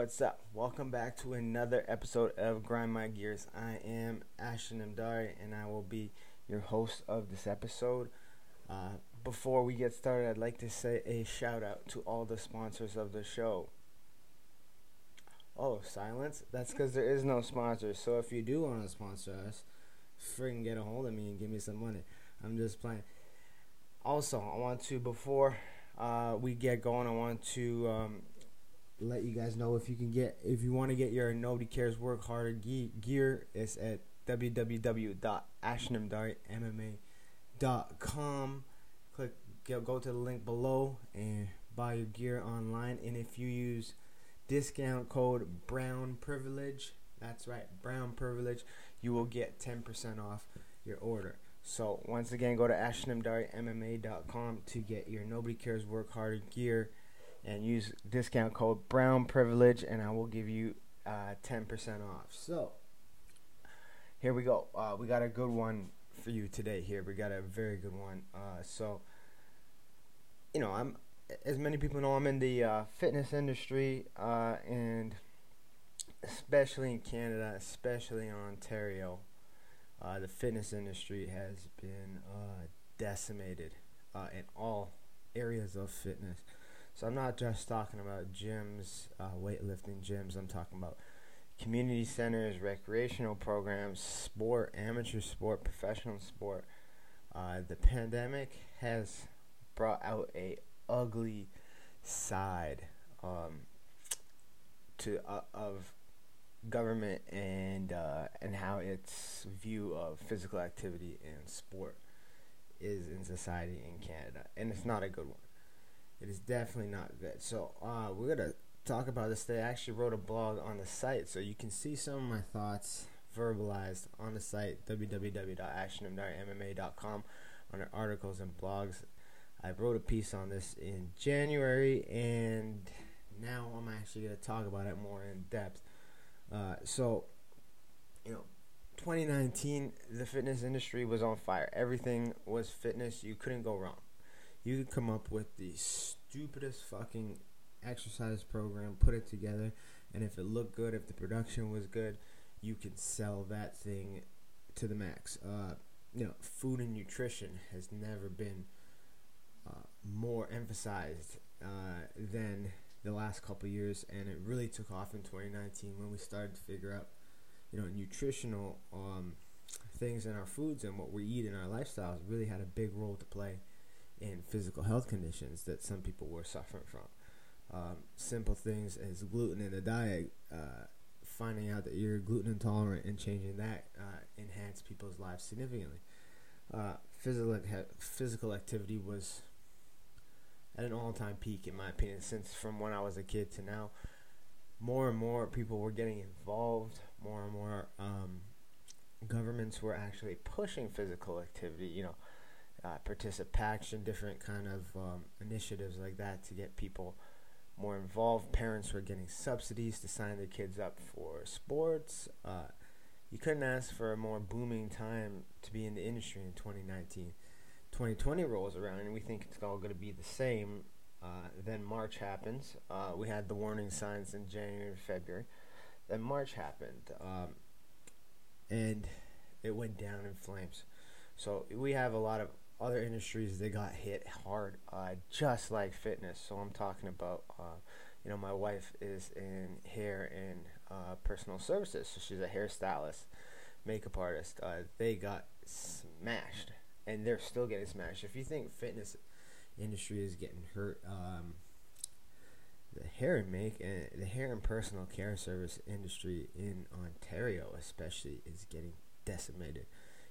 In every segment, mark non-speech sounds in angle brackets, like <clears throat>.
what's up? Welcome back to another episode of Grind My Gears. I am Ashton Amdari, and I will be your host of this episode. Uh, before we get started, I'd like to say a shout out to all the sponsors of the show. Oh, silence? That's because there is no sponsor. So if you do want to sponsor us, freaking get a hold of me and give me some money. I'm just playing. Also, I want to, before uh, we get going, I want to um, let you guys know if you can get if you want to get your nobody cares work harder gear it's at www.ashtonamdari.mma.com click go to the link below and buy your gear online. And if you use discount code brown privilege that's right brown privilege you will get 10% off your order. So once again go to ashtonamdari.mma.com to get your nobody cares work harder gear and use discount code Brown Privilege, and I will give you uh, 10% off. So, here we go. Uh, we got a good one for you today. Here, we got a very good one. Uh, so, you know, I'm as many people know, I'm in the uh, fitness industry, uh, and especially in Canada, especially in Ontario, uh, the fitness industry has been decimated in all areas of fitness. So I'm not just talking about gyms, uh, weightlifting gyms. I'm talking about community centers, recreational programs, sport, amateur sport, professional sport. Uh, the pandemic has brought out a ugly side um, to uh, of government and uh, and how its view of physical activity and sport is in society in Canada, and it's not a good one. It is definitely not good. So uh, we're gonna talk about this today. I actually wrote a blog on the site, so you can see some of my thoughts verbalized on the site www.ashtonamdari.mma.com under articles and blogs. I wrote a piece on this in January, and now I'm actually gonna talk about it more in depth. Uh, so, you know, 2019, the fitness industry was on fire. Everything was fitness. You couldn't go wrong you could come up with the stupidest fucking exercise program, put it together, and if it looked good, if the production was good, you could sell that thing to the max. Uh, you know, food and nutrition has never been uh, more emphasized uh, than the last couple years, and it really took off in 2019 when we started to figure out, you know, nutritional um, things in our foods and what we eat in our lifestyles really had a big role to play in physical health conditions that some people were suffering from. Um, simple things as gluten in the diet, uh, finding out that you're gluten intolerant and changing that uh, enhanced people's lives significantly. Uh, physical physical activity was at an all time peak in my opinion since from when I was a kid to now. More and more people were getting involved. More and more um, governments were actually pushing physical activity. You know uh, participation, different kind of um, initiatives like that to get people more involved. Parents were getting subsidies to sign their kids up for sports. Uh, you couldn't ask for a more booming time to be in the industry in 2019. 2020 rolls around and we think it's all going to be the same. Uh, then March happens. Uh, we had the warning signs in January and February. Then March happened. Um, and it went down in flames. So we have a lot of other industries they got hit hard, uh, just like fitness. So I'm talking about, uh, you know, my wife is in hair and uh, personal services, so she's a hairstylist, makeup artist. Uh, they got smashed, and they're still getting smashed. If you think fitness industry is getting hurt, um, the hair and make and the hair and personal care service industry in Ontario, especially, is getting decimated.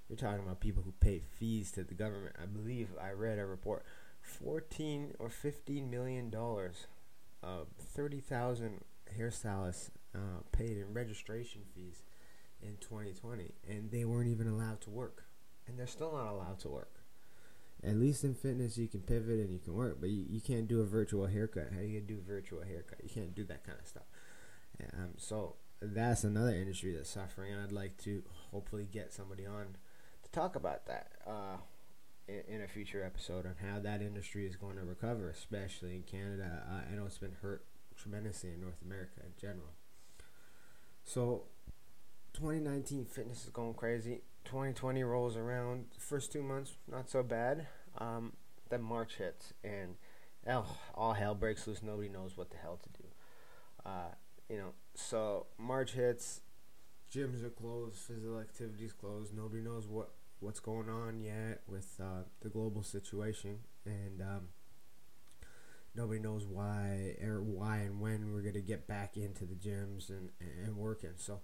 You're talking about people who pay fees to the government. I believe I read a report, fourteen or fifteen million dollars, uh, thirty thousand hairstylists uh, paid in registration fees in 2020, and they weren't even allowed to work, and they're still not allowed to work. At least in fitness, you can pivot and you can work, but you, you can't do a virtual haircut. How you gonna do virtual haircut? You can't do that kind of stuff. Um, so that's another industry that's suffering, and I'd like to hopefully get somebody on talk about that uh, in, in, a future episode on how that industry is going to recover, especially in Canada. Uh, I know it's been hurt tremendously in North America in general. So, 2019 fitness is going crazy. 2020 rolls around. First two months, not so bad. Um, then March hits, and oh, all hell breaks loose. Nobody knows what the hell to do. Uh, you know, so March hits, gyms are closed, physical activities closed. Nobody knows what what's going on yet with uh, the global situation, and um, nobody knows why or why and when we're gonna get back into the gyms and and working. So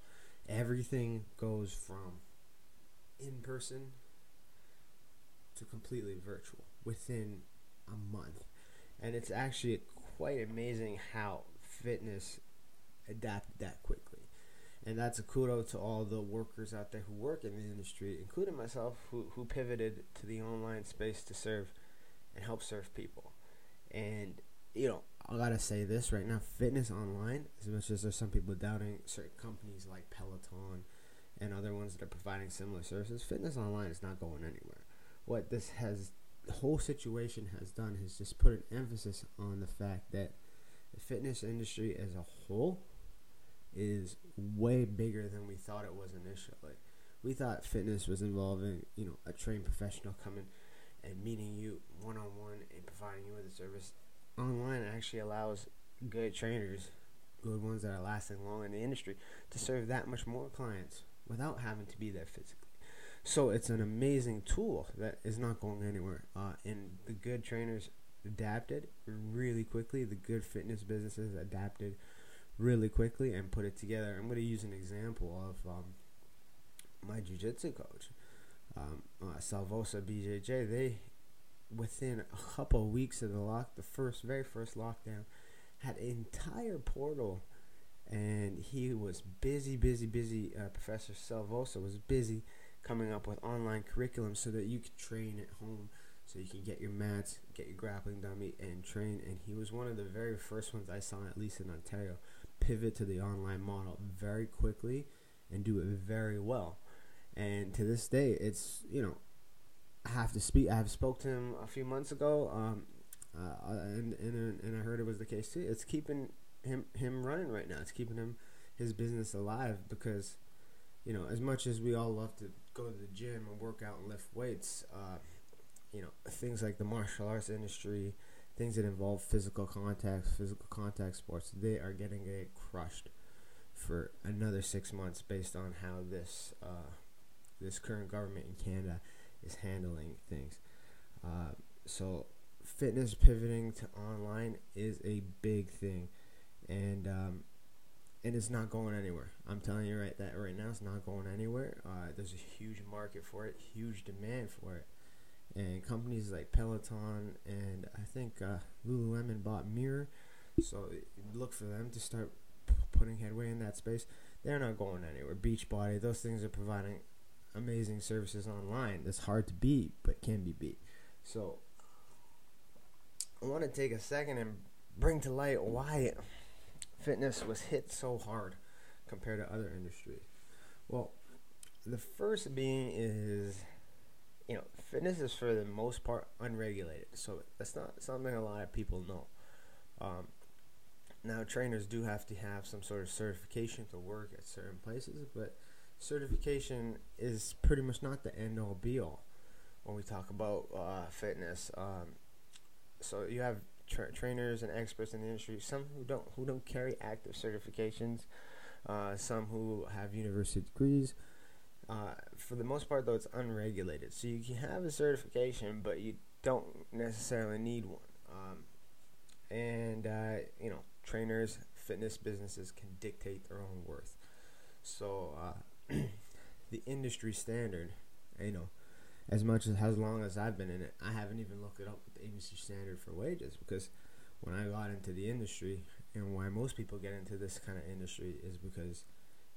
everything goes from in person to completely virtual within a month, and it's actually quite amazing how fitness adapted that quickly. And that's a kudo to all the workers out there who work in the industry, including myself, who, who pivoted to the online space to serve and help serve people. And, you know, I gotta say this right now fitness online, as much as there's some people doubting certain companies like Peloton and other ones that are providing similar services, fitness online is not going anywhere. What this has, the whole situation has done is just put an emphasis on the fact that the fitness industry as a whole is way bigger than we thought it was initially. We thought fitness was involving, you know, a trained professional coming and meeting you one on one and providing you with a service. Online actually allows good trainers, good ones that are lasting long in the industry, to serve that much more clients without having to be there physically. So it's an amazing tool that is not going anywhere. Uh, and the good trainers adapted really quickly. The good fitness businesses adapted really quickly and put it together. I'm going to use an example of um, my jiu-jitsu coach, um, uh, Salvosa BJJ. They, within a couple of weeks of the lock, the first, very first lockdown, had an entire portal, and he was busy, busy, busy. Uh, Professor Salvosa was busy coming up with online curriculum so that you could train at home so you can get your mats, get your grappling dummy, and train. And he was one of the very first ones I saw, at least in Ontario, pivot to the online model very quickly and do it very well. And to this day, it's you know, I have to speak. I have spoke to him a few months ago, um, uh, and and and I heard it was the case too. It's keeping him him running right now. It's keeping him his business alive because, you know, as much as we all love to go to the gym and work out and lift weights, uh, you know, things like the martial arts industry things that involve physical contact, physical contact sports, they are getting crushed for another six months based on how this uh, this current government in Canada is handling things. Uh, so fitness pivoting to online is a big thing, and um, and it's not going anywhere. I'm telling you right that right now it's not going anywhere. Uh, there's a huge market for it, huge demand for it and companies like Peloton and I think uh, Lululemon bought Mirror, so look for them to start p- putting headway in that space. They're not going anywhere. Beachbody, those things are providing amazing services online. That's hard to beat, but can be beat. So I want to take a second and bring to light why fitness was hit so hard compared to other industries. Well, the first being is you know, fitness is for the most part unregulated, so that's not something a lot of people know. Um, now, trainers do have to have some sort of certification to work at certain places, but certification is pretty much not the end all be all when we talk about uh, fitness. Um, so you have tra- trainers and experts in the industry, some who don't who don't carry active certifications, uh, some who have university degrees uh, for the most part, though, it's unregulated. So you can have a certification, but you don't necessarily need one. Um, and, uh, you know, trainers, fitness businesses can dictate their own worth. So uh, <clears throat> the industry standard, you know, as much as as long as I've been in it, I haven't even looked it up with the industry standard for wages because when I got into the industry and why most people get into this kind of industry is because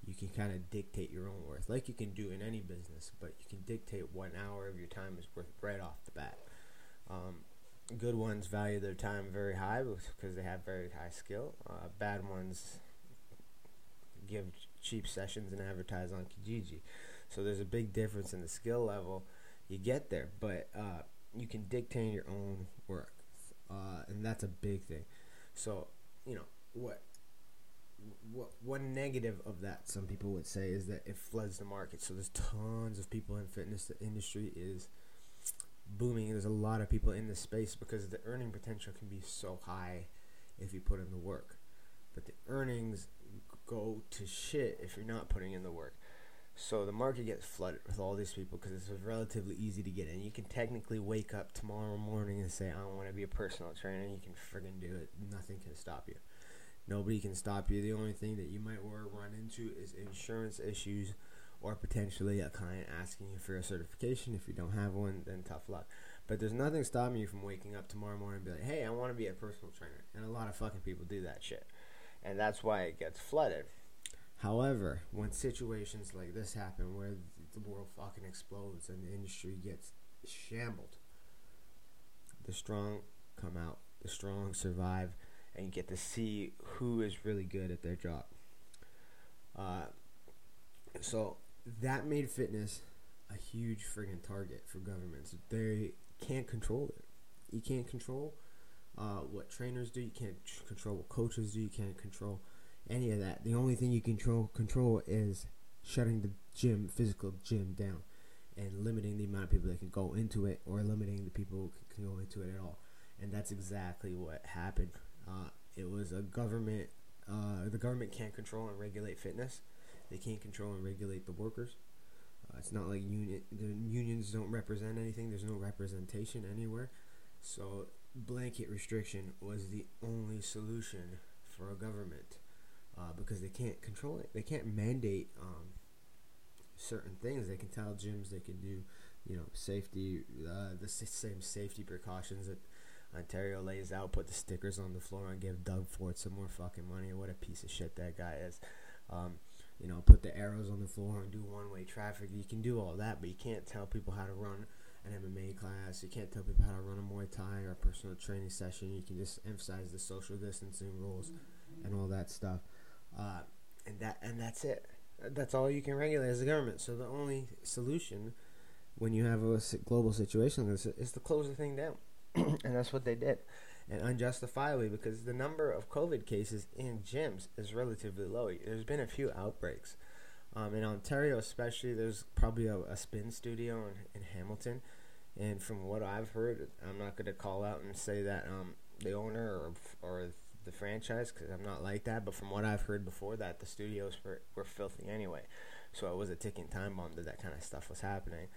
you can kind of dictate your own worth, like you can do in any business. But you can dictate what hour of your time is worth right off the bat. Um, good ones value their time very high because they have very high skill. Uh, bad ones give cheap sessions and advertise on Kijiji. So there's a big difference in the skill level you get there, but uh, you can dictate your own work, uh, and that's a big thing. So you know what what one negative of that some people would say is that it floods the market. So there's tons of people in fitness. The industry is booming. There's a lot of people in this space because the earning potential can be so high if you put in the work. But the earnings go to shit if you're not putting in the work. So the market gets flooded with all these people because it's relatively easy to get in. You can technically wake up tomorrow morning and say, I want to be a personal trainer. You can friggin' do it. Nothing can stop you. Nobody can stop you. The only thing that you might run into is insurance issues or potentially a client asking you for a certification. If you don't have one, then tough luck. But there's nothing stopping you from waking up tomorrow morning and be like, hey, I want to be a personal trainer. And a lot of fucking people do that shit. And that's why it gets flooded. However, when situations like this happen where the world fucking explodes and the industry gets shambled, the strong come out, the strong survive, and you get to see who is really good at their job. Uh, so that made fitness a huge friggin' target for governments. They can't control it. You can't control uh, what trainers do. You can't control what coaches do. You can't control any of that. The only thing you control control is shutting the gym, physical gym, down, and limiting the amount of people that can go into it, or limiting the people who can go into it at all. And that's exactly what happened. Uh, it was a government. Uh, the government can't control and regulate fitness. They can't control and regulate the workers. Uh, it's not like union. The unions don't represent anything. There's no representation anywhere. So blanket restriction was the only solution for a government uh, because they can't control it. They can't mandate um, certain things. They can tell gyms they can do, you know, safety, uh, the same safety precautions that Ontario lays out. Put the stickers on the floor and give Doug Ford some more fucking money. What a piece of shit that guy is. Um, you know, put the arrows on the floor and do one way traffic. You can do all that, but you can't tell people how to run an MMA class. You can't tell people how to run a Muay Thai or a personal training session. You can just emphasize the social distancing rules and all that stuff. Uh, and that and that's it. That's all you can regulate as a government. So the only solution when you have a global situation is, is to close the thing down, <clears throat> and that's what they did, and unjustifiably because the number of COVID cases in gyms is relatively low. There's been a few outbreaks. Um, in Ontario, especially, there's probably a, a spin studio in, in, Hamilton, and from what I've heard, I'm not going to call out and say that um, the owner or, or the franchise because I'm not like that. But from what I've heard before that, the studios were, were filthy anyway. So it was a ticking time bomb that that kind of stuff was happening.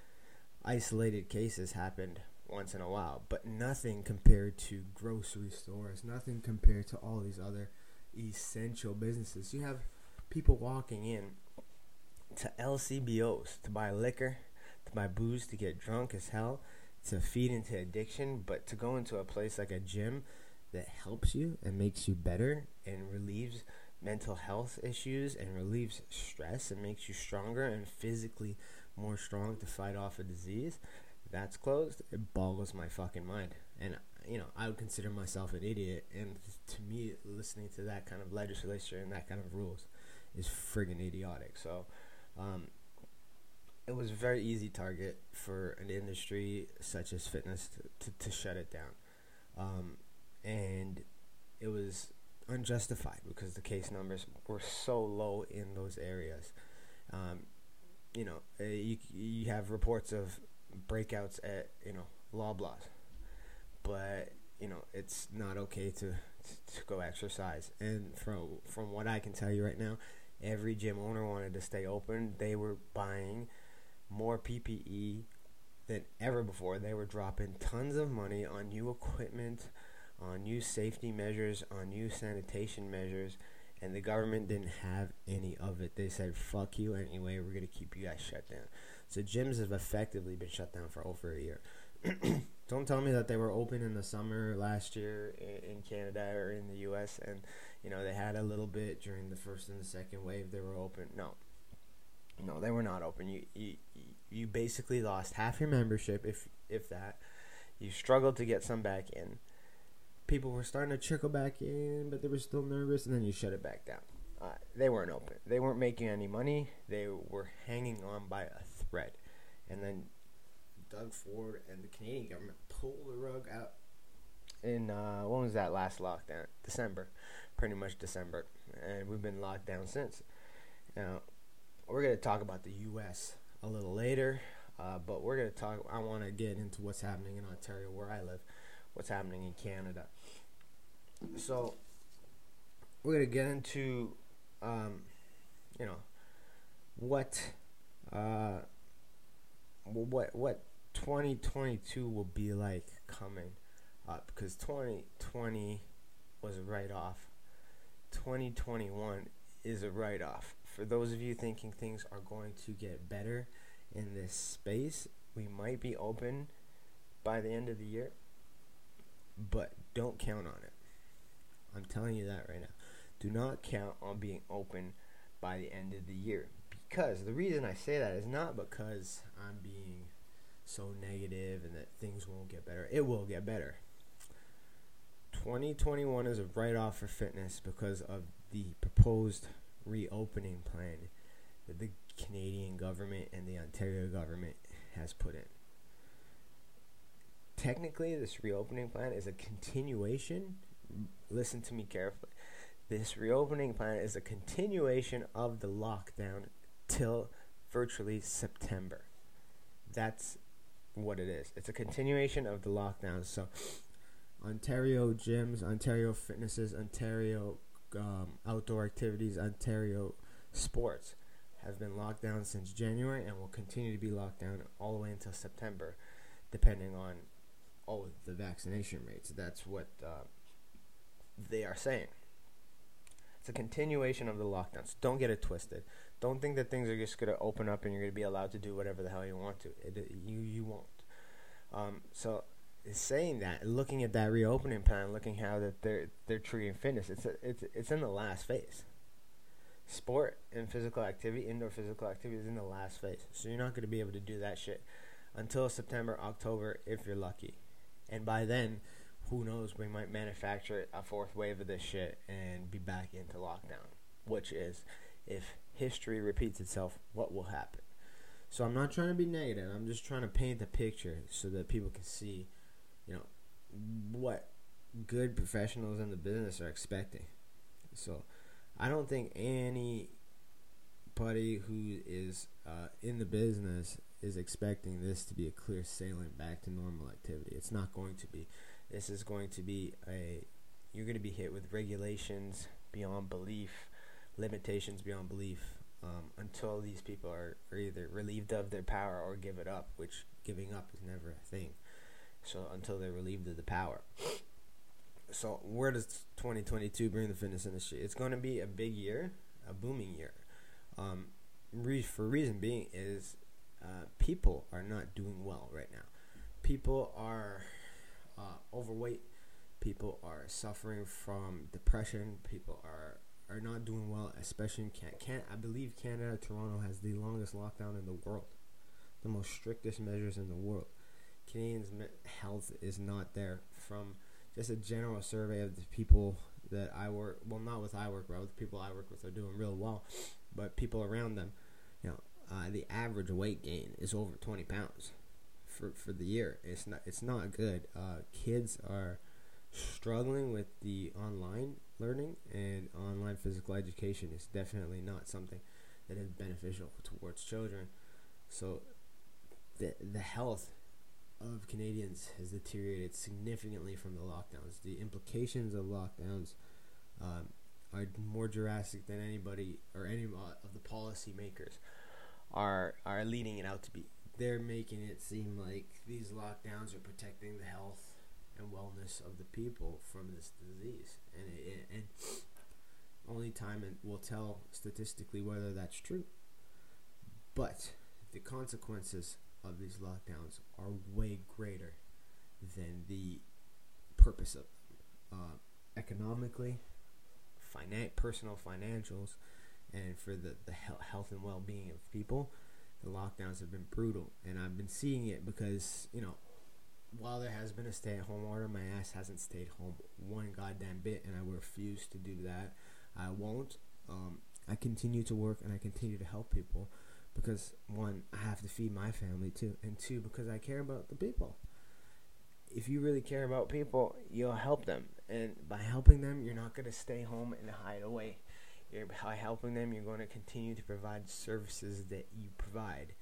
Isolated cases happened once in a while, but nothing compared to grocery stores, nothing compared to all these other essential businesses. You have people walking in to LCBOs to buy liquor, to buy booze, to get drunk as hell, to feed into addiction, but to go into a place like a gym that helps you and makes you better and relieves mental health issues and relieves stress and makes you stronger and physically more strong to fight off a disease, that's closed, it boggles my fucking mind. And, you know, I would consider myself an idiot. And to me, listening to that kind of legislature and that kind of rules is friggin' idiotic. So, um, it was a very easy target for an industry such as fitness to, to, to shut it down. Um, and it was unjustified because the case numbers were so low in those areas. Um, you know, uh, you you have reports of breakouts at you know Loblaws, but you know it's not okay to to go exercise. And from from what I can tell you right now, every gym owner wanted to stay open. They were buying more PPE than ever before. They were dropping tons of money on new equipment on new safety measures, on new sanitation measures, and the government didn't have any of it. They said, fuck you anyway, we're going to keep you guys shut down. So gyms have effectively been shut down for over a year. <clears throat> Don't tell me that they were open in the summer last year in Canada or in the US and you know they had a little bit during the first and the second wave they were open. No. No, they were not open. You you you basically lost half your membership if if that. You struggled to get some back in people were starting to trickle back in, but they were still nervous, and then you shut it back down. Uh, they weren't open. They weren't making any money. They were hanging on by a thread. And then Doug Ford and the Canadian government pulled the rug out in uh, when was that last lockdown? December, pretty much December, and we've been locked down since. Now, we're gonna talk about the U.S. a little later, uh, but we're gonna talk. I want to get into what's happening in Ontario, where I live, what's happening in Canada. So, we're gonna get into, um, you know, what, uh, what what 2022 will be like coming up because 2020 was a write off. 2021 is a write off. For those of you thinking things are going to get better in this space, we might be open by the end of the year, but don't count on it. I'm telling you that right now. Do not count on being open by the end of the year because the reason I say that is not because I'm being so negative and that things won't get better. It will get better. 2021 is a write off for fitness because of the proposed reopening plan that the Canadian government and the Ontario government has put in. Technically, this reopening plan is a continuation. Listen to me carefully. This reopening plan is a continuation of the lockdown till virtually September. That's what it is. It's a continuation of the lockdown. So, Ontario gyms, Ontario fitnesses, Ontario um, outdoor activities, Ontario sports have been locked down since January and will continue to be locked down all the way until September, depending on oh the vaccination rates. That's what uh, they are saying. It's a continuation of the lockdowns. Don't get it twisted. Don't think that things are just gonna open up and you're gonna be allowed to do whatever the hell you want to. It, you you won't. Um, so saying that, looking at that reopening plan, looking how that they're they're treating fitness, it's a, it's it's in the last phase. Sport and physical activity, indoor physical activity, is in the last phase. So you're not going to be able to do that shit until September, October, if you're lucky. And by then, who knows? We might manufacture a fourth wave of this shit and be back into lockdown, which is if history repeats itself, what will happen? So I'm not trying to be negative. I'm just trying to paint a picture so that people can see, you know, what good professionals in the business are expecting. So I don't think anybody who is uh, in the business is expecting this to be a clear sailing back to normal activity. It's not going to be. This is going to be a you're going to be hit with regulations beyond belief limitations beyond belief um, until these people are, are either relieved of their power or give it up, which giving up is never a thing. So until they're relieved of the power. So where does 2022 bring the fitness industry? It's going to be a big year, a booming year. Um, re- for reason being is uh, people are not doing well right now. People are uh, overweight. People are suffering from depression. People are are not doing well, especially in Canada. Can I believe Canada, Toronto has the longest lockdown in the world, the most strictest measures in the world. Canadians' health is not there. From just a general survey of the people that I work, well, not with I work with, the people I work with are doing real well, but people around them, you know, uh, the average weight gain is over 20 pounds for for the year. It's not it's not good. Uh, kids are struggling with the online learning and online physical education is definitely not something that is beneficial towards children. So the the health of Canadians has deteriorated significantly from the lockdowns. The implications of lockdowns um, are more drastic than anybody or any of the policymakers are are leading it out to be. They're making it seem like these lockdowns are protecting the health and wellness of the people from this disease, and it, it, and only time will tell statistically whether that's true. But the consequences of these lockdowns are way greater than the purpose of. Uh, economically, finan- personal financials, and for the, the health and well being of people, the lockdowns have been brutal. And I've been seeing it because, you know, while there has been a stay at home order, my ass hasn't stayed home one goddamn bit, and I refuse to do that. I won't. Um, I continue to work and I continue to help people because one, I have to feed my family too, and two, because I care about the people. If if you really care about people, you'll help them. And by helping them, you're not going to stay home and hide away. You're, by helping them, you're going to continue to provide services that you provide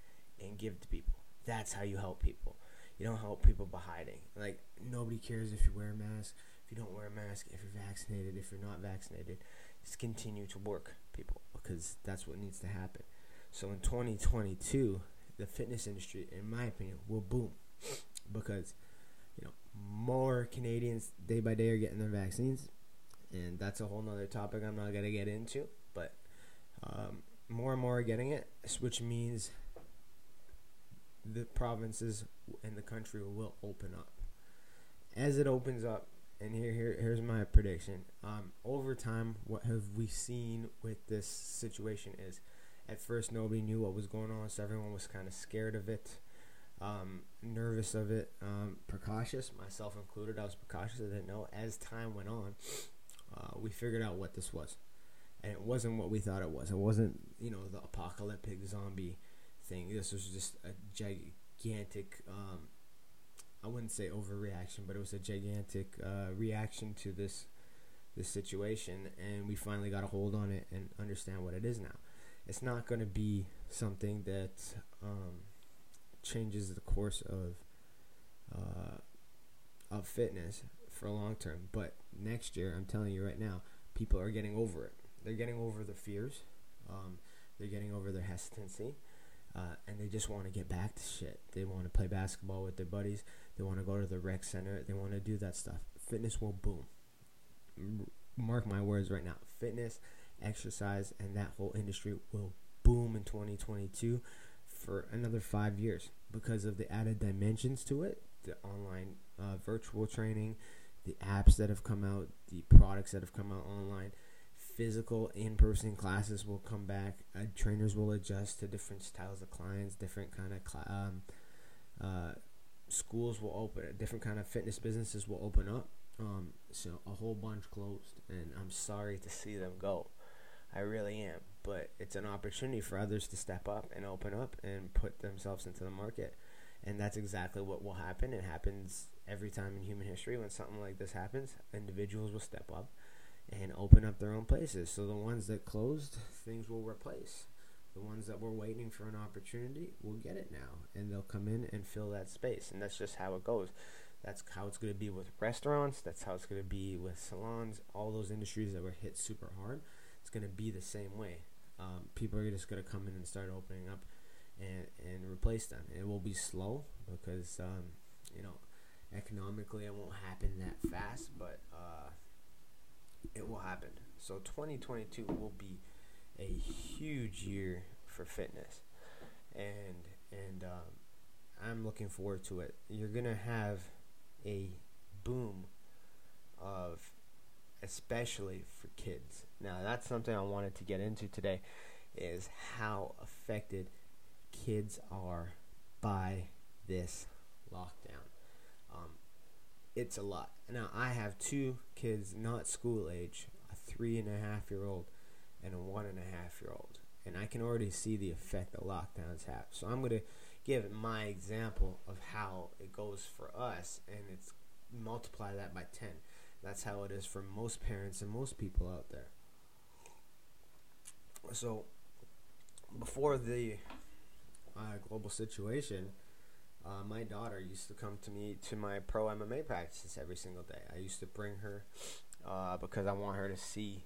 and give to people. That's how you help people. You don't help people by hiding. Like, nobody cares if you wear a mask, if you don't wear a mask, if you're vaccinated, if you're not vaccinated. Just continue to work, people, because that's what needs to happen. So in 2022, the fitness industry, in my opinion, will boom <sniffs> because you know more Canadians day by day are getting their vaccines, and that's a whole nother topic I'm not gonna get into. But um, more and more are getting it, which means the provinces and the country will open up. As it opens up, and here, here here's my prediction. Um, over time, what have we seen with this situation is, at first nobody knew what was going on, so everyone was kind of scared of it, um, nervous of it, um, precautious, myself included. I was precautious. I didn't know. As time went on, uh, we figured out what this was, and it wasn't what we thought it was. It wasn't you know the apocalyptic zombie thing. This was just a gigantic. Um, I wouldn't say overreaction, but it was a gigantic uh, reaction to this this situation, and we finally got a hold on it and understand what it is now. It's not going to be something that um, changes the course of uh, of fitness for a long term, but next year, I'm telling you right now, people are getting over it. They're getting over the fears. Um, they're getting over their hesitancy. Uh, and they just want to get back to shit. They want to play basketball with their buddies. They want to go to the rec center. They want to do that stuff. Fitness will boom. Mark my words right now. Fitness, exercise, and that whole industry will boom in 2022 for another five years because of the added dimensions to it the online uh, virtual training, the apps that have come out, the products that have come out online physical in-person classes will come back. Uh, trainers will adjust to different styles of clients, different kind of cl- um, uh, schools will open, different kind of fitness businesses will open up. Um, so a whole bunch closed, and I'm sorry to see them go. I really am, but it's an opportunity for others to step up and open up and put themselves into the market, and that's exactly what will happen. It happens every time in human history when something like this happens. Individuals will step up and open up their own places. So the ones that closed, things will replace. The ones that were waiting for an opportunity will get it now, and they'll come in and fill that space. And that's just how it goes. That's how it's going to be with restaurants. That's how it's going to be with salons. All those industries that were hit super hard, it's going to be the same way. Um, people are just going to come in and start opening up and, and replace them. It will be slow because, um, you know, economically it won't happen that fast, but uh, it will happen. So 2022 will be a huge year for fitness, and and um, I'm looking forward to it. You're gonna have a boom of, especially for kids. Now that's something I wanted to get into today, is how affected kids are by this lockdown. Um, it's a lot. Now I have two kids, not school age, a three and a half year old and a one and a half year old, and I can already see the effect that lockdowns have. So I'm gonna give my example of how it goes for us, and it's multiply that by ten. That's how it is for most parents and most people out there. So before the uh, global situation uh, my daughter used to come to me to my pro MMA practices every single day. I used to bring her uh, because I want her to see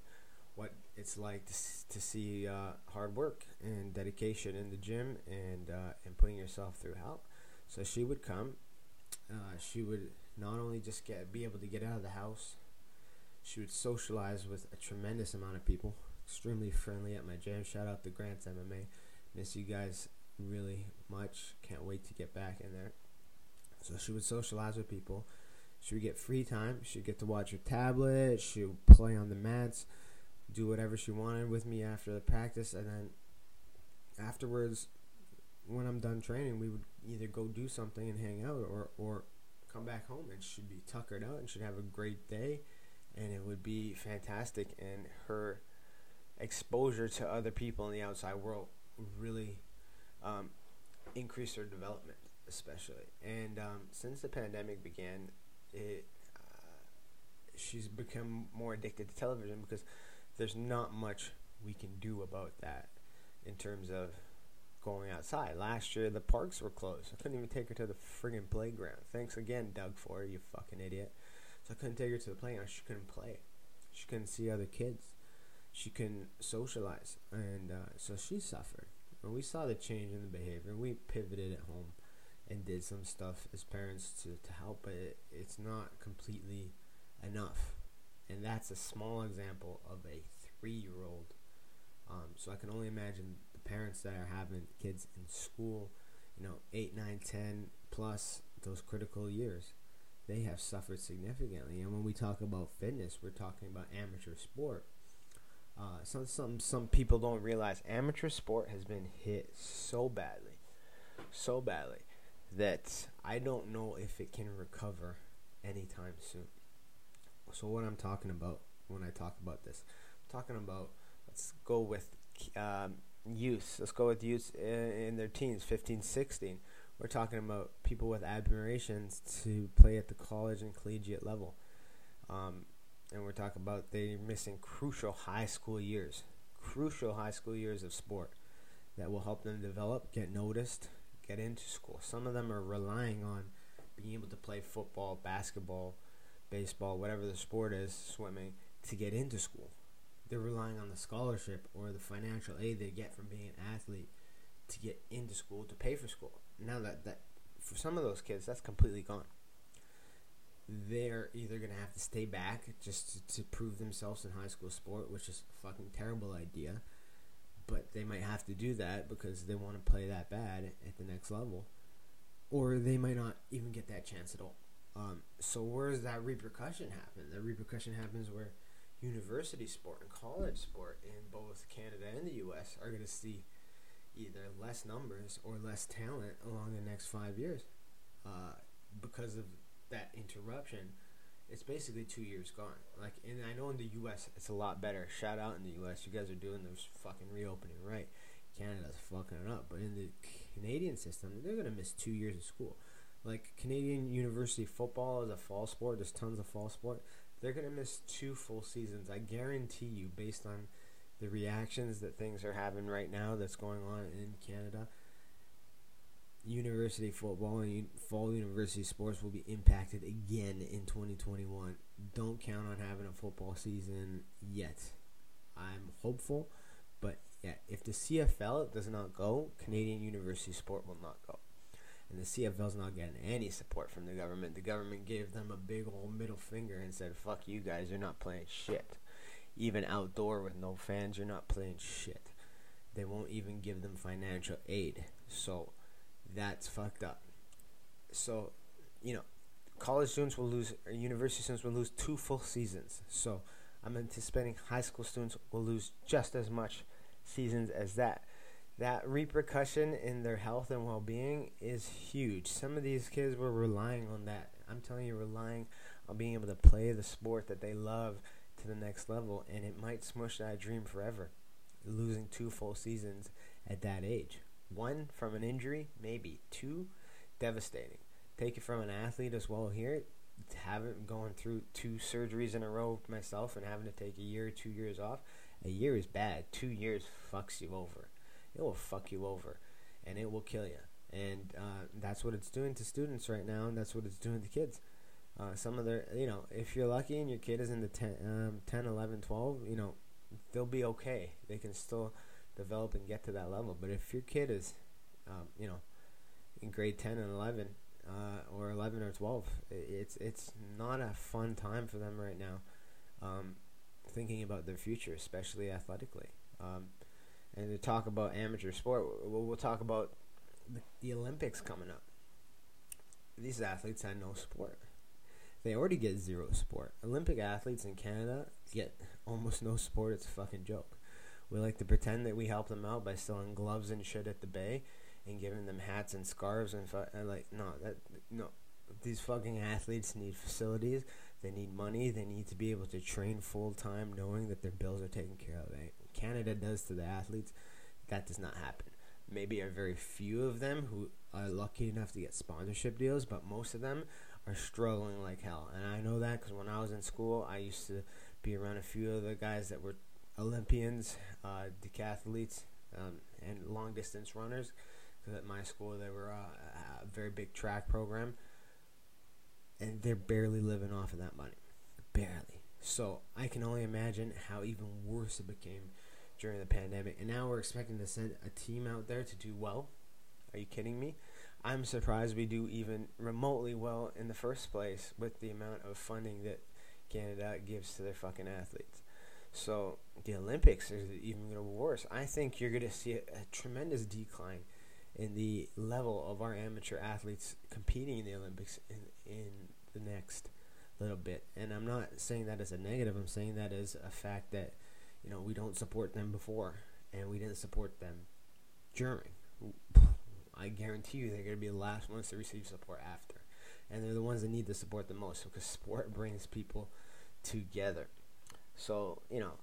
what it's like to, to see uh, hard work and dedication in the gym and uh, and putting yourself through hell. So she would come. Uh, she would not only just get be able to get out of the house, she would socialize with a tremendous amount of people. Extremely friendly at my gym. Shout out to Grants MMA. Miss you guys really much. Can't wait to get back in there. So she would socialize with people. She would get free time. She'd get to watch her tablet. She would play on the mats, do whatever she wanted with me after the practice, and then afterwards, when I'm done training, we would either go do something and hang out, or or come back home and she'd be tuckered out and she'd have a great day, and it would be fantastic. And her exposure to other people in the outside world really um, increase their development. especially. And um, since the pandemic began, it uh, she's become more addicted to television because there's not much we can do about that in terms of going outside. Last year, the parks were closed. I couldn't even take her to the friggin' playground. Thanks again, Doug Ford, you fucking idiot. So I couldn't take her to the playground. She couldn't play. She couldn't see other kids. She couldn't socialize. And uh, so she suffered. And we saw the change in the behavior. We pivoted at home and did some stuff as parents to, to help, but it, it's not completely enough. And that's a small example of a three year old. Um, so I can only imagine the parents that are having kids in school, you know, 8, 9, 10 plus those critical years. They have suffered significantly. And when we talk about fitness, we're talking about amateur sport. Uh, some some some people don't realize amateur sport has been hit so badly, so badly that I don't know if it can recover anytime soon. So what I'm talking about when I talk about this, I'm talking about let's go with um, youth. Let's go with youth in, in their teens, 15, 16. We're talking about people with admirations to play at the college and collegiate level. Um, and we're talking about they're missing crucial high school years, crucial high school years of sport that will help them develop, get noticed, get into school. Some of them are relying on being able to play football, basketball, baseball, whatever the sport is, swimming, to get into school. They're relying on the scholarship or the financial aid they get from being an athlete to get into school to pay for school. Now that that for some of those kids that's completely gone. They're either gonna have to stay back just to, to prove themselves in high school sport, which is a fucking terrible idea but they might have to do that because they want to play that bad at the next level, or they might not even get that chance at all. Um, so where does that repercussion happen? The repercussion happens where university sport and college sport in both Canada and the U.S. are going to see either less numbers or less talent along the next five years uh, because of that interruption it's basically two years gone. Like, and I know in the U.S. it's a lot better. Shout out in the U.S. You guys are doing this fucking reopening right. Canada's fucking it up, but in the Canadian system, they're gonna miss two years of school. Like Canadian university football is a fall sport. There's tons of fall sport. They're gonna miss two full seasons. I guarantee you, based on the reactions that things are having right now, that's going on in Canada university football and fall university sports will be impacted again in 2021. Don't count on having a football season yet. I'm hopeful, but yeah, if the CFL does not go, Canadian university sport will not go. And the CFL is not getting any support from the government. The government gave them a big old middle finger and said, fuck you guys, you're not playing shit. Even outdoor with no fans, you're not playing shit. They won't even give them financial aid. So, that's fucked up. So, you know, college students will lose, or university students will lose two full seasons. So, I'm anticipating high school students will lose just as much seasons as that. That repercussion in their health and well being is huge. Some of these kids were relying on that. I'm telling you, relying on being able to play the sport that they love to the next level, and it might smush that dream forever. Losing two full seasons at that age. One from an injury, maybe. Two, devastating. Take it from an athlete as well here. Having going through two surgeries in a row myself and having to take a year, two years off. A year is bad. Two years fucks you over. It will fuck you over, and it will kill you. And uh, that's what it's doing to students right now, and that's what it's doing to kids. Uh, some of their, you know, if you're lucky and your kid is in the 10, um, 10 11, 12, you know, they'll be okay. They can still develop and get to that level. But if your kid is, um, you know, in grade 10 and 11, uh, or 11 or 12, it's it's not a fun time for them right now. Um, thinking about their future, especially athletically. Um, and to talk about amateur sport, we'll, we'll talk about the, the Olympics coming up. These athletes had no sport. They already get zero sport. Olympic athletes in Canada get almost no sport. It's a fucking joke. We like to pretend that we help them out by selling gloves and shit at the bay and giving them hats and scarves and, fu- and like no that no. These fucking athletes need facilities. They need money. They need to be able to train full time knowing that their bills are taken care of canada does to the athletes. That does not happen. Maybe a very few of them who are lucky enough to get sponsorship deals, but most of them are struggling like hell. And I know that because when I was in school, I used to be around a few of the guys that were Olympians, uh, decathletes, um, and long distance runners. Because at my school, they were uh, a very big track program, and they're barely living off of that money, barely. So I can only imagine how even worse it became during the pandemic. And now we're expecting to send a team out there to do well. Are you kidding me? I'm surprised we do even remotely well in the first place with the amount of funding that Canada gives to their fucking athletes. So the Olympics is even going to be worse. I think you're going to see a, a, tremendous decline in the level of our amateur athletes competing in the Olympics in in the next little bit. And I'm not saying that as a negative. I'm saying that as a fact that you know we don't support them before and we didn't support them during. I guarantee you they're going to be the last ones to receive support after. And they're the ones that need the support the most because sport brings people together. So, you know,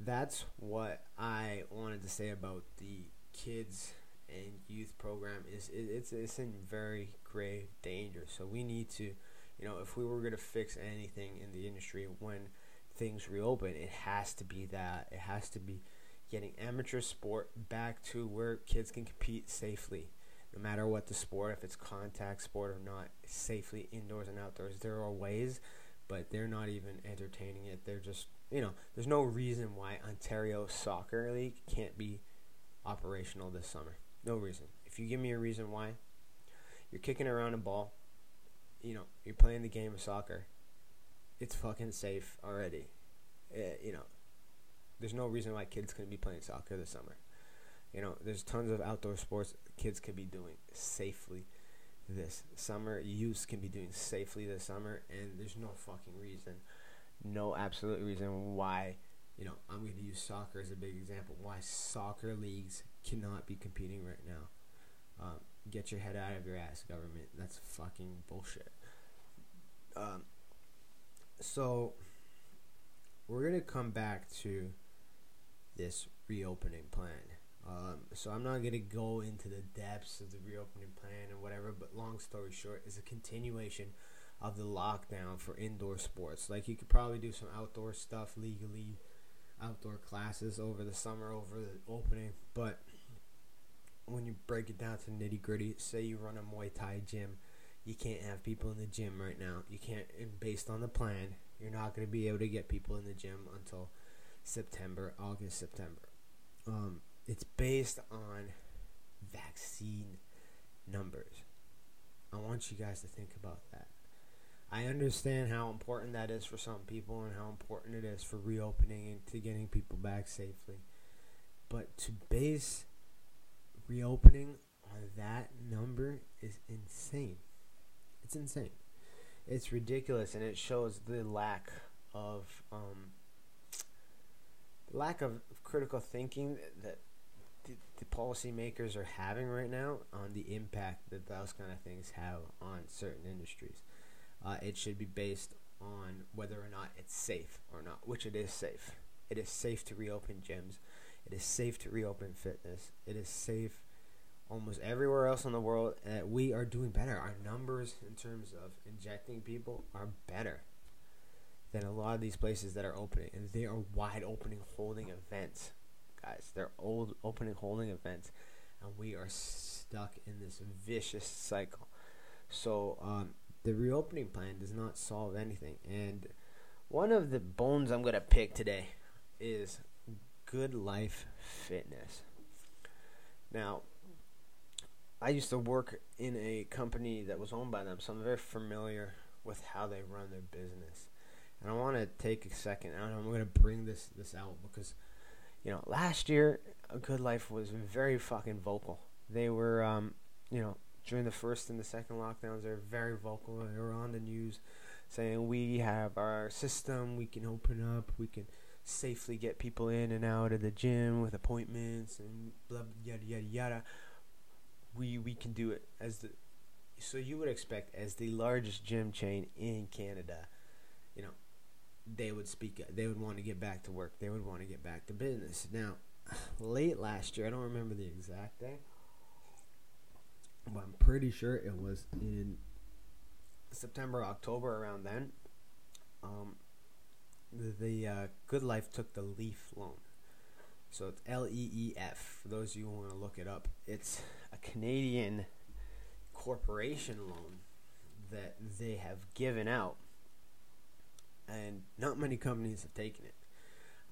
that's what I wanted to say about the kids and youth program is it, it's it's in very grave danger. So we need to, you know, if we were going to fix anything in the industry when things reopen, it has to be that. It has to be getting amateur sport back to where kids can compete safely no matter what the sport, if it's contact sport or not, safely indoors and outdoors. There are ways, but they're not even entertaining it. They're just, you know, there's no reason why Ontario Soccer League can't be operational this summer. No reason. If you give me a reason why, you're kicking around a ball, you know, you're playing the game of soccer, it's fucking safe already. Uh, you know, there's no reason why kids couldn't be playing soccer this summer. You know, there's tons of outdoor sports kids could be doing safely this summer. Youth can be doing safely this summer, and there's no fucking reason, no absolute reason why. You know, I'm going to use soccer as a big example. Why soccer leagues cannot be competing right now. Um, get your head out of your ass, government. That's fucking bullshit. Um, so we're gonna come back to this reopening plan. Um, so I'm not going to go into the depths of the reopening plan and whatever, but long story short, is a continuation of the lockdown for indoor sports. Like you could probably do some outdoor stuff legally, outdoor classes over the summer, over the opening, but when you break it down to nitty gritty, say you run a Muay Thai gym, you can't have people in the gym right now. You can't, based on the plan, you're not going to be able to get people in the gym until September, August, September. Um, it's based on vaccine numbers. I want you guys to think about that. I understand how important that is for some people and how important it is for reopening and to getting people back safely. But to base reopening on that number is insane. It's insane. It's ridiculous and it shows the lack of um, lack of critical thinking that the, the policymakers are having right now on the impact that those kind of things have on certain industries. Uh, it should be based on whether or not it's safe or not, which it is safe. It is safe to reopen gyms. It is safe to reopen fitness. It is safe almost everywhere else in the world. Uh, we are doing better. Our numbers in terms of injecting people are better than a lot of these places that are opening, and they are wide opening holding events guys. They're old opening holding events, and we are stuck in this vicious cycle. So um, the reopening plan does not solve anything. And one of the bones I'm gonna pick today is good life fitness. Now, I used to work in a company that was owned by them, so I'm very familiar with how they run their business. And I want to take a second, and I'm going to bring this this out because you know, last year, A Good Life was very fucking vocal. They were, um, you know, during the first and the second lockdowns, they were very vocal. They were on the news saying, We have our system, we can open up, we can safely get people in and out of the gym with appointments and blah, yada, yada, yada. We, we can do it as the so you would expect as the largest gym chain in Canada, you know, they would speak they would want to get back to work they would want to get back to business now <sighs> late last year. I don't remember the exact day, but I'm pretty sure it was in September, October, around then. Um, the, uh, Good Life took the Leaf loan. So it's L E E F. For those of you who want to look it up, it's a Canadian corporation loan that they have given out, and not many companies have taken it.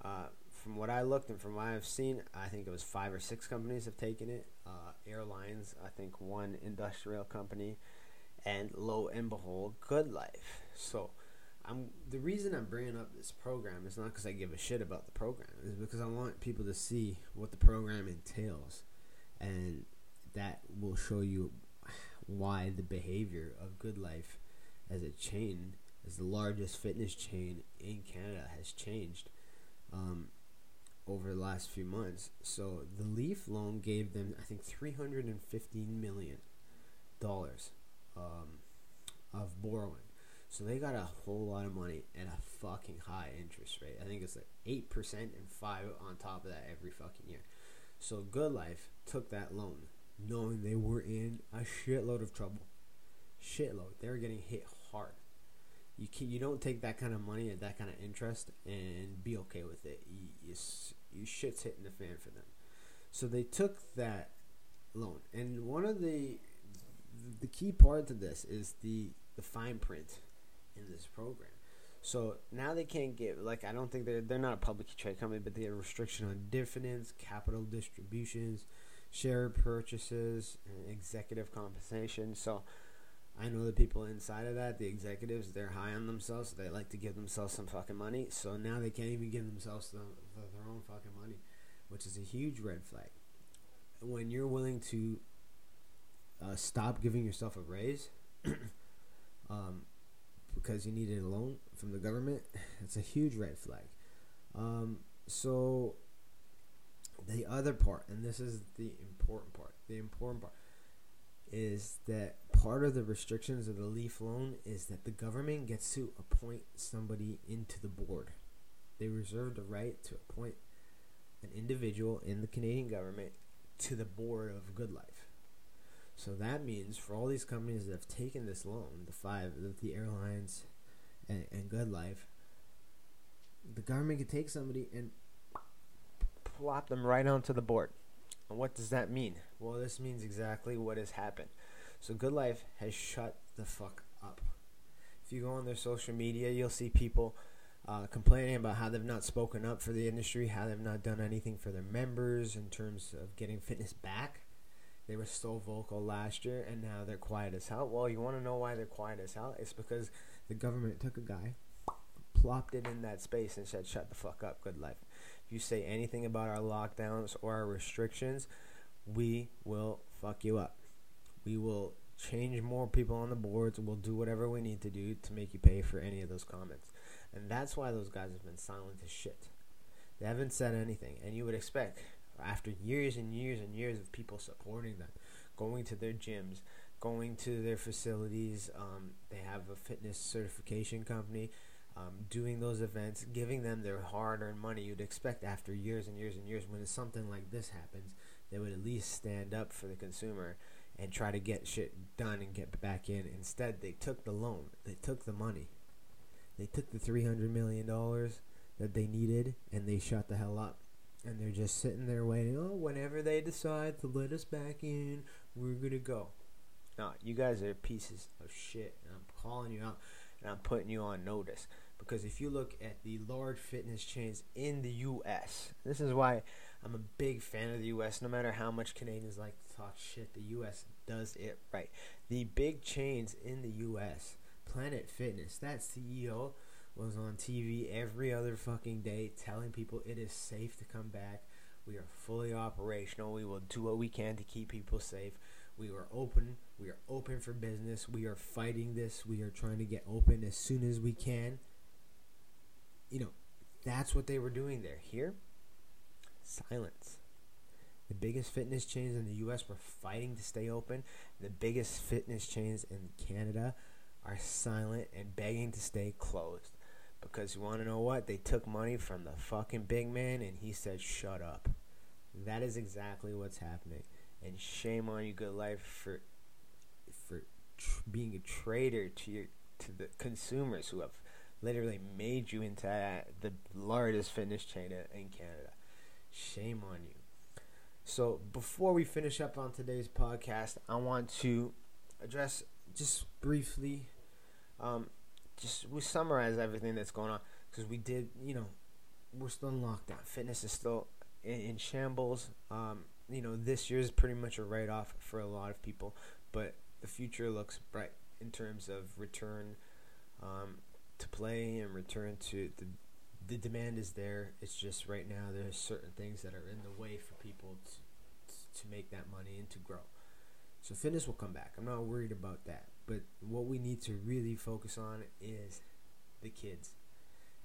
Uh, from what I looked and from what I've seen, I think it was five or six companies have taken it. Uh, airlines, I think one industrial company, and lo and behold, Good Life. So, I'm the reason I'm bringing up this program is not because I give a shit about the program. Is because I want people to see what the program entails, and that will show you why the behavior of Good Life, as a chain, as the largest fitness chain in Canada, has changed. Um, over the last few months. So the Leaf loan gave them, I think, three hundred and fifteen million dollars um, of borrowing. So they got a whole lot of money at a fucking high interest rate. I think it's like eight percent and five on top of that every fucking year. So Good Life took that loan, knowing they were in a shitload of trouble. Shitload. They were getting hit hard. You can, you don't take that kind of money at that kind of interest and be okay with it. You, you, you shit's hitting the fan for them. So they took that loan, and one of the the key part to this is the the fine print in this program. So now they can't give like I don't think they're they're not a publicly traded company, but they have restriction on dividends, capital distributions, share purchases, and executive compensation. So I know the people inside of that, the executives, they're high on themselves. They like to give themselves some fucking money. So now they can't even give themselves the, the, their own fucking money, which is a huge red flag. When you're willing to uh, stop giving yourself a raise <clears throat> um, because you needed a loan from the government, <laughs> it's a huge red flag. Um, so the other part, and this is the important part, the important part is that part of the restrictions of the Leaf loan is that the government gets to appoint somebody into the board. They reserve the right to appoint an individual in the Canadian government to the board of Good Life. So that means for all these companies that have taken this loan, the five, the airlines, and, and Good Life, the government could take somebody and plop them right onto the board. And what does that mean? Well, this means exactly what has happened. So Good Life has shut the fuck up. If you go on their social media, you'll see people uh, complaining about how they've not spoken up for the industry, how they've not done anything for their members in terms of getting fitness back. They were so vocal last year, and now they're quiet as hell. Well, you want to know why they're quiet as hell? It's because the government took a guy, plopped it in that space, and said, "Shut the fuck up, Good Life." If you say anything about our lockdowns or our restrictions, we will fuck you up. We will change more people on the boards. We'll do whatever we need to do to make you pay for any of those comments. And that's why those guys have been silent as shit. They haven't said anything. And you would expect, after years and years and years of people supporting them, going to their gyms, going to their facilities, um, they have a fitness certification company um, doing those events, giving them their hard-earned money. You'd expect after years and years and years, when something like this happens, they would at least stand up for the consumer and try to get shit done and get back in. Instead, they took the loan, they took the money, they took the three hundred million dollars that they needed, and they shut the hell up. And they're just sitting there waiting. Oh, whenever they decide to let us back in, we're gonna go. No, you guys are pieces of shit, and I'm calling you out, and I'm putting you on notice. Because if you look at the large fitness chains in the U.S., this is why I'm a big fan of the U.S. No matter how much Canadians like to talk shit, the U.S. does it right. The big chains in the U.S., Planet Fitness, that CEO was on TV every other fucking day telling people it is safe to come back. We are fully operational. We will do what we can to keep people safe. We are open. We are open for business. We are fighting this. We are trying to get open as soon as we can you know, that's what they were doing there. Here, silence. The biggest fitness chains in the US were fighting to stay open. The biggest fitness chains in Canada are silent and begging to stay closed. Because you want to know what? They took money from the fucking big man and he said, shut up. That is exactly what's happening. And shame on you, good life, for for tr- being a traitor to your to the consumers who have literally made you into uh, the largest fitness chain in Canada. Shame on you. So before we finish up on today's podcast, I want to address just briefly, um, just we summarize everything that's going on because we did, you know, we're still in lockdown. Fitness is still in, in shambles. Um, you know, this year is pretty much a write off for a lot of people, but the future looks bright in terms of return um, to play and return to the the demand is there. It's just right now there's certain things that are in the way for people to to make that money and to grow. So fitness will come back. I'm not worried about that. But what we need to really focus on is the kids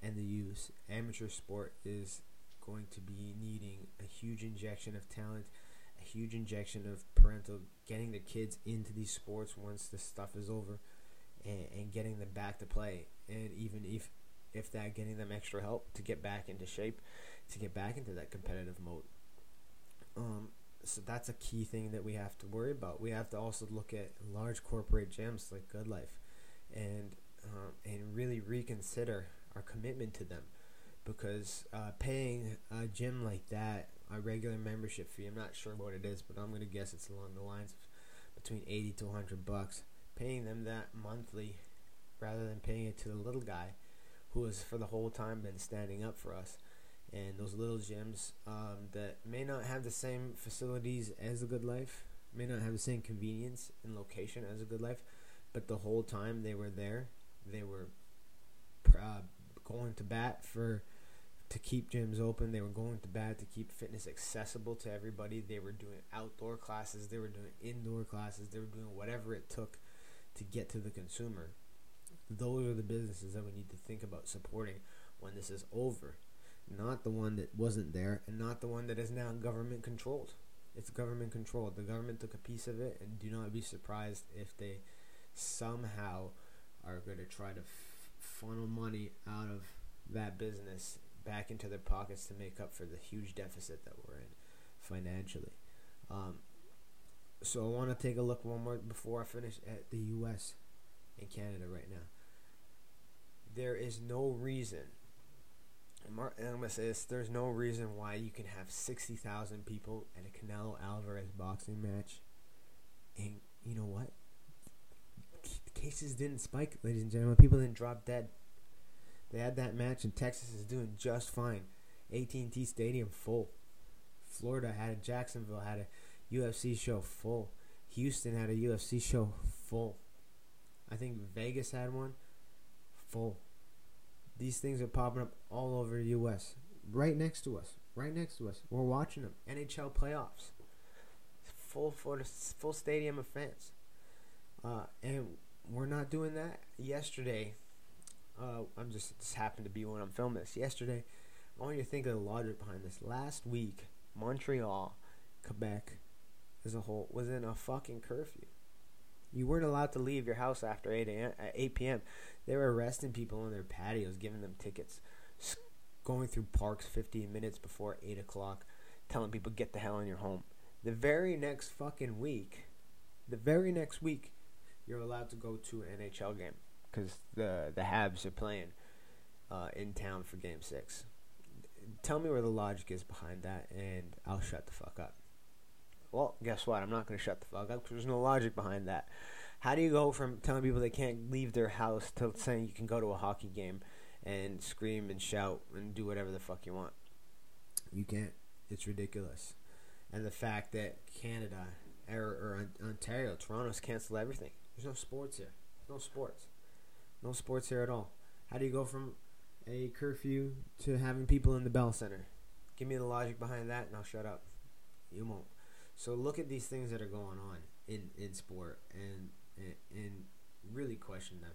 and the youth. Amateur sport is going to be needing a huge injection of talent, a huge injection of parental getting the kids into these sports once this stuff is over and, and getting them back to play. And even if if that getting them extra help to get back into shape, to get back into that competitive mode. Um, so that's a key thing that we have to worry about. We have to also look at large corporate gyms like Good Life, and uh, and really reconsider our commitment to them, because uh, paying a gym like that a regular membership fee, I'm not sure what it is, but I'm gonna guess it's along the lines of between eighty to hundred bucks. Paying them that monthly, rather than paying it to the little guy, who has for the whole time been standing up for us and those little gyms um, that may not have the same facilities as a good life, may not have the same convenience and location as a good life, but the whole time they were there, they were uh, going to bat for to keep gyms open. They were going to bat to keep fitness accessible to everybody. They were doing outdoor classes, they were doing indoor classes, they were doing whatever it took to get to the consumer. Those are the businesses that we need to think about supporting when this is over not the one that wasn't there, and not the one that is now government controlled. It's government controlled. The government took a piece of it, and do not be surprised if they somehow are going to try to f- funnel money out of that business back into their pockets to make up for the huge deficit that we're in financially. Um, so I want to take a look one more before I finish at the U.S. and Canada right now. There is no reason and, Mar- and I'm gonna say this: there's no reason why you can have sixty thousand people at a Canelo Alvarez boxing match, and you know what? Cases didn't spike, ladies and gentlemen. People didn't drop dead. They had that match, and Texas is doing just fine. AT&T Stadium full. Florida had a Jacksonville had a UFC show full. Houston had a UFC show full. I think Vegas had one full. These things are popping up all over the U.S. Right next to us. Right next to us. We're watching them. NHL playoffs. Full the full stadium of fans. Uh, and we're not doing that. Yesterday, uh, I'm just this happened to be when I'm filming this. Yesterday, I want you to think of the logic behind this. Last week, Montreal, Quebec, as a whole, was in a fucking curfew. You weren't allowed to leave your house after 8 a.m. At 8 p.m. They were arresting people on their patios, giving them tickets, going through parks 15 minutes before 8 o'clock, telling people get the hell in your home. The very next fucking week, the very next week, you're allowed to go to an NHL game because the the Habs are playing uh, in town for Game Six. Tell me where the logic is behind that, and I'll shut the fuck up. Well, guess what? I'm not going to shut the fuck up because there's no logic behind that. How do you go from telling people they can't leave their house to saying you can go to a hockey game and scream and shout and do whatever the fuck you want? You can't. It's ridiculous. And the fact that Canada er, or, or Ontario, Toronto's canceled everything. There's no sports here. No sports. No sports here at all. How do you go from a curfew to having people in the Bell Center? Give me the logic behind that, and I'll shut up. You won't. So look at these things that are going on in in sport, and and, and really question them.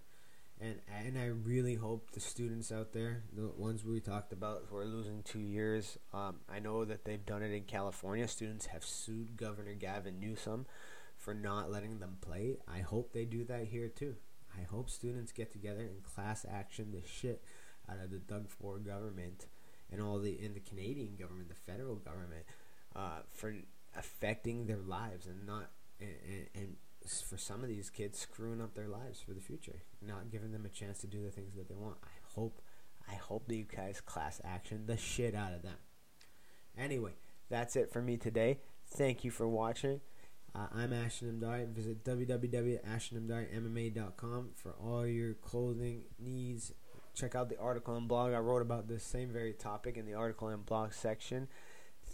And and I really hope the students out there, the ones we talked about who are losing two years, um, I know that they've done it in California. Students have sued Governor Gavin Newsom for not letting them play. I hope they do that here too. I hope students get together and class action the shit out of the Doug Ford government and all the in the Canadian government, the federal government, uh, for affecting their lives and not and, and, for some of these kids screwing up their lives for the future, not giving them a chance to do the things that they want. I hope, I hope that you guys class action the shit out of them. Anyway, that's it for me today. Thank you for watching. Uh, I'm Ashton Amdari. Visit www.ashtonamdarimma.com for all your clothing needs. Check out the article and blog. I wrote about this same very topic in the article and blog section.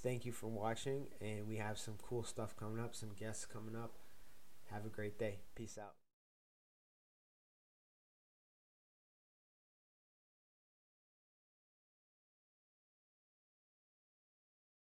Thank you for watching, and we have some cool stuff coming up, some guests coming up. Have a great day. Peace out.